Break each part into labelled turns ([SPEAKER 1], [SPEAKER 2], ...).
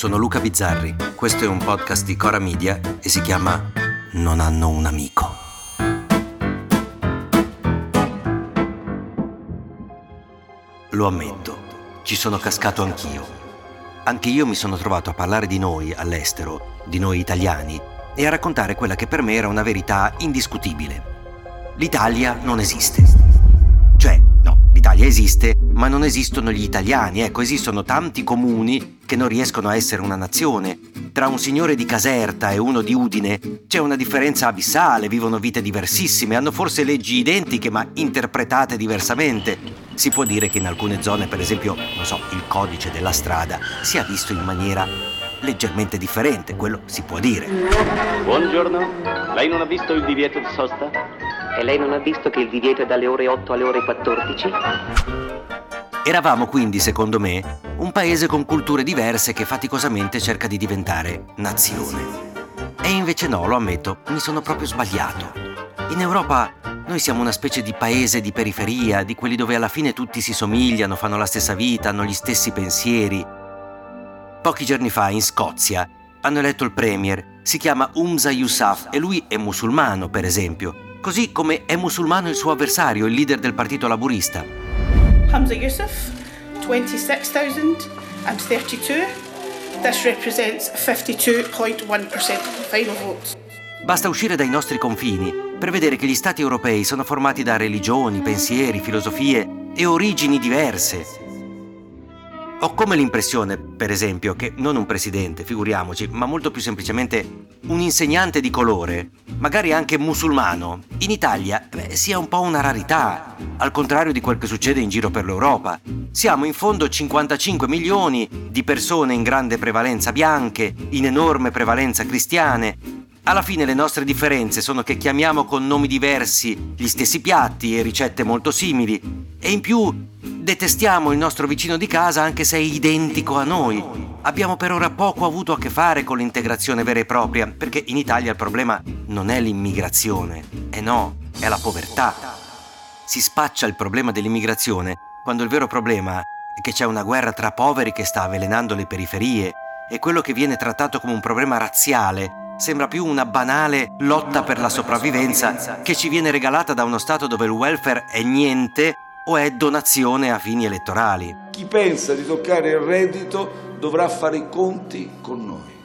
[SPEAKER 1] sono Luca Bizzarri, questo è un podcast di Cora Media e si chiama Non hanno un amico. Lo ammetto, ci sono cascato anch'io. Anche io mi sono trovato a parlare di noi all'estero, di noi italiani, e a raccontare quella che per me era una verità indiscutibile. L'Italia non esiste. L'Italia esiste, ma non esistono gli italiani. Ecco, esistono tanti comuni che non riescono a essere una nazione. Tra un signore di Caserta e uno di Udine c'è una differenza abissale, vivono vite diversissime, hanno forse leggi identiche ma interpretate diversamente. Si può dire che in alcune zone, per esempio, non so, il codice della strada sia visto in maniera leggermente differente, quello si può dire.
[SPEAKER 2] Buongiorno, lei non ha visto il divieto di sosta?
[SPEAKER 3] E lei non ha visto che il divieto è dalle ore 8 alle ore 14?
[SPEAKER 1] Eravamo quindi, secondo me, un paese con culture diverse che faticosamente cerca di diventare nazione. E invece no, lo ammetto, mi sono proprio sbagliato. In Europa noi siamo una specie di paese di periferia, di quelli dove alla fine tutti si somigliano, fanno la stessa vita, hanno gli stessi pensieri. Pochi giorni fa, in Scozia, hanno eletto il premier, si chiama Umza Yousaf e lui è musulmano, per esempio così come è musulmano il suo avversario, il leader del partito laburista.
[SPEAKER 4] Hamza Yusuf, 26,032. This represents 52.1% of the final votes.
[SPEAKER 1] Basta uscire dai nostri confini per vedere che gli stati europei sono formati da religioni, pensieri, filosofie e origini diverse ho come l'impressione, per esempio, che non un presidente, figuriamoci, ma molto più semplicemente un insegnante di colore, magari anche musulmano, in Italia beh, sia un po' una rarità, al contrario di quel che succede in giro per l'Europa. Siamo in fondo 55 milioni di persone in grande prevalenza bianche, in enorme prevalenza cristiane, alla fine le nostre differenze sono che chiamiamo con nomi diversi gli stessi piatti e ricette molto simili e in più detestiamo il nostro vicino di casa anche se è identico a noi. Abbiamo per ora poco avuto a che fare con l'integrazione vera e propria, perché in Italia il problema non è l'immigrazione, e no, è la povertà. Si spaccia il problema dell'immigrazione quando il vero problema è che c'è una guerra tra poveri che sta avvelenando le periferie e quello che viene trattato come un problema razziale sembra più una banale lotta per la sopravvivenza che ci viene regalata da uno Stato dove il welfare è niente o è donazione a fini elettorali.
[SPEAKER 5] Chi pensa di toccare il reddito dovrà fare i conti con noi.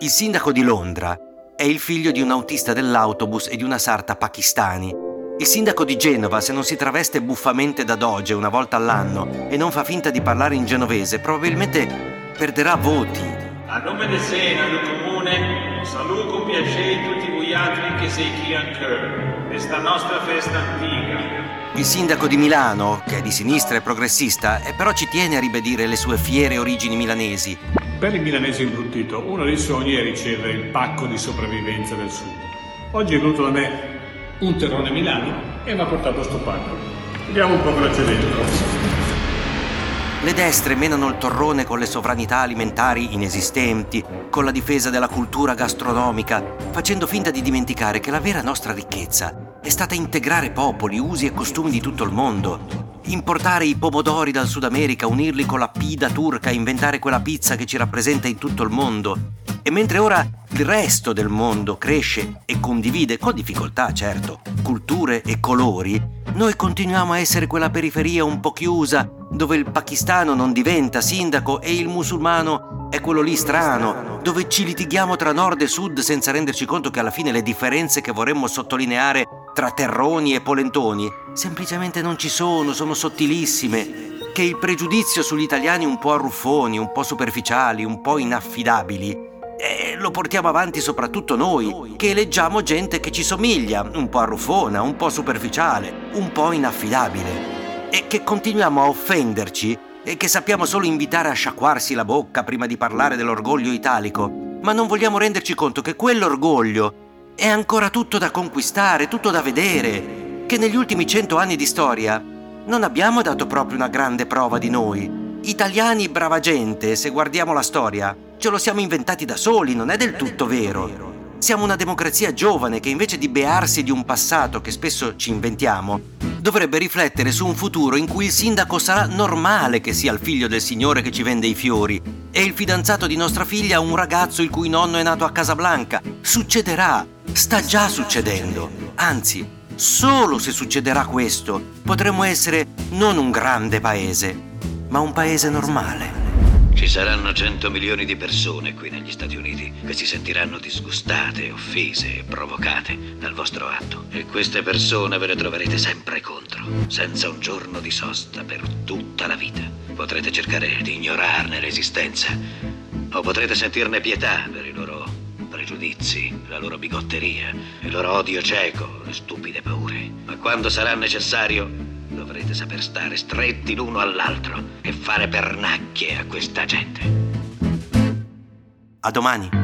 [SPEAKER 1] Il sindaco di Londra è il figlio di un autista dell'autobus e di una sarta pakistani. Il sindaco di Genova, se non si traveste buffamente da doge una volta all'anno e non fa finta di parlare in genovese, probabilmente perderà voti
[SPEAKER 6] a nome del Senato Comune, saluto con piacere tutti voi altri che sei qui ancora, questa nostra festa antica.
[SPEAKER 1] Il sindaco di Milano, che è di sinistra e progressista, e però ci tiene a ribadire le sue fiere origini milanesi.
[SPEAKER 7] Per il milanese imbruttito, uno dei sogni è ricevere il pacco di sopravvivenza del sud. Oggi è venuto da me un terrone Milano e mi ha portato sto pacco. Vediamo un po' cosa c'è dentro.
[SPEAKER 1] Le destre menano il torrone con le sovranità alimentari inesistenti, con la difesa della cultura gastronomica, facendo finta di dimenticare che la vera nostra ricchezza è stata integrare popoli, usi e costumi di tutto il mondo. Importare i pomodori dal Sud America, unirli con la pida turca, inventare quella pizza che ci rappresenta in tutto il mondo. E mentre ora il resto del mondo cresce e condivide, con difficoltà certo, culture e colori, noi continuiamo a essere quella periferia un po' chiusa, dove il pakistano non diventa sindaco e il musulmano è quello lì strano, dove ci litighiamo tra nord e sud senza renderci conto che alla fine le differenze che vorremmo sottolineare tra terroni e polentoni. Semplicemente non ci sono, sono sottilissime, che il pregiudizio sugli italiani un po' arruffoni, un po' superficiali, un po' inaffidabili e lo portiamo avanti soprattutto noi, che eleggiamo gente che ci somiglia, un po' arruffona, un po' superficiale, un po' inaffidabile. E che continuiamo a offenderci e che sappiamo solo invitare a sciacquarsi la bocca prima di parlare dell'orgoglio italico, ma non vogliamo renderci conto che quell'orgoglio è ancora tutto da conquistare, tutto da vedere, che negli ultimi cento anni di storia non abbiamo dato proprio una grande prova di noi. Italiani brava gente, se guardiamo la storia, ce lo siamo inventati da soli, non è del tutto vero. Siamo una democrazia giovane che invece di bearsi di un passato che spesso ci inventiamo, dovrebbe riflettere su un futuro in cui il sindaco sarà normale che sia il figlio del signore che ci vende i fiori e il fidanzato di nostra figlia un ragazzo il cui nonno è nato a Casablanca. Succederà, sta già succedendo. Anzi, solo se succederà questo potremo essere non un grande paese, ma un paese normale.
[SPEAKER 8] Ci saranno 100 milioni di persone qui negli Stati Uniti che si sentiranno disgustate, offese e provocate dal vostro atto. E queste persone ve le troverete sempre contro, senza un giorno di sosta per tutta la vita. Potrete cercare di ignorarne l'esistenza o potrete sentirne pietà per i loro pregiudizi, la loro bigotteria, il loro odio cieco, le stupide paure. Ma quando sarà necessario dovrete saper stare stretti l'uno all'altro e fare pernacchie a questa gente.
[SPEAKER 1] A domani.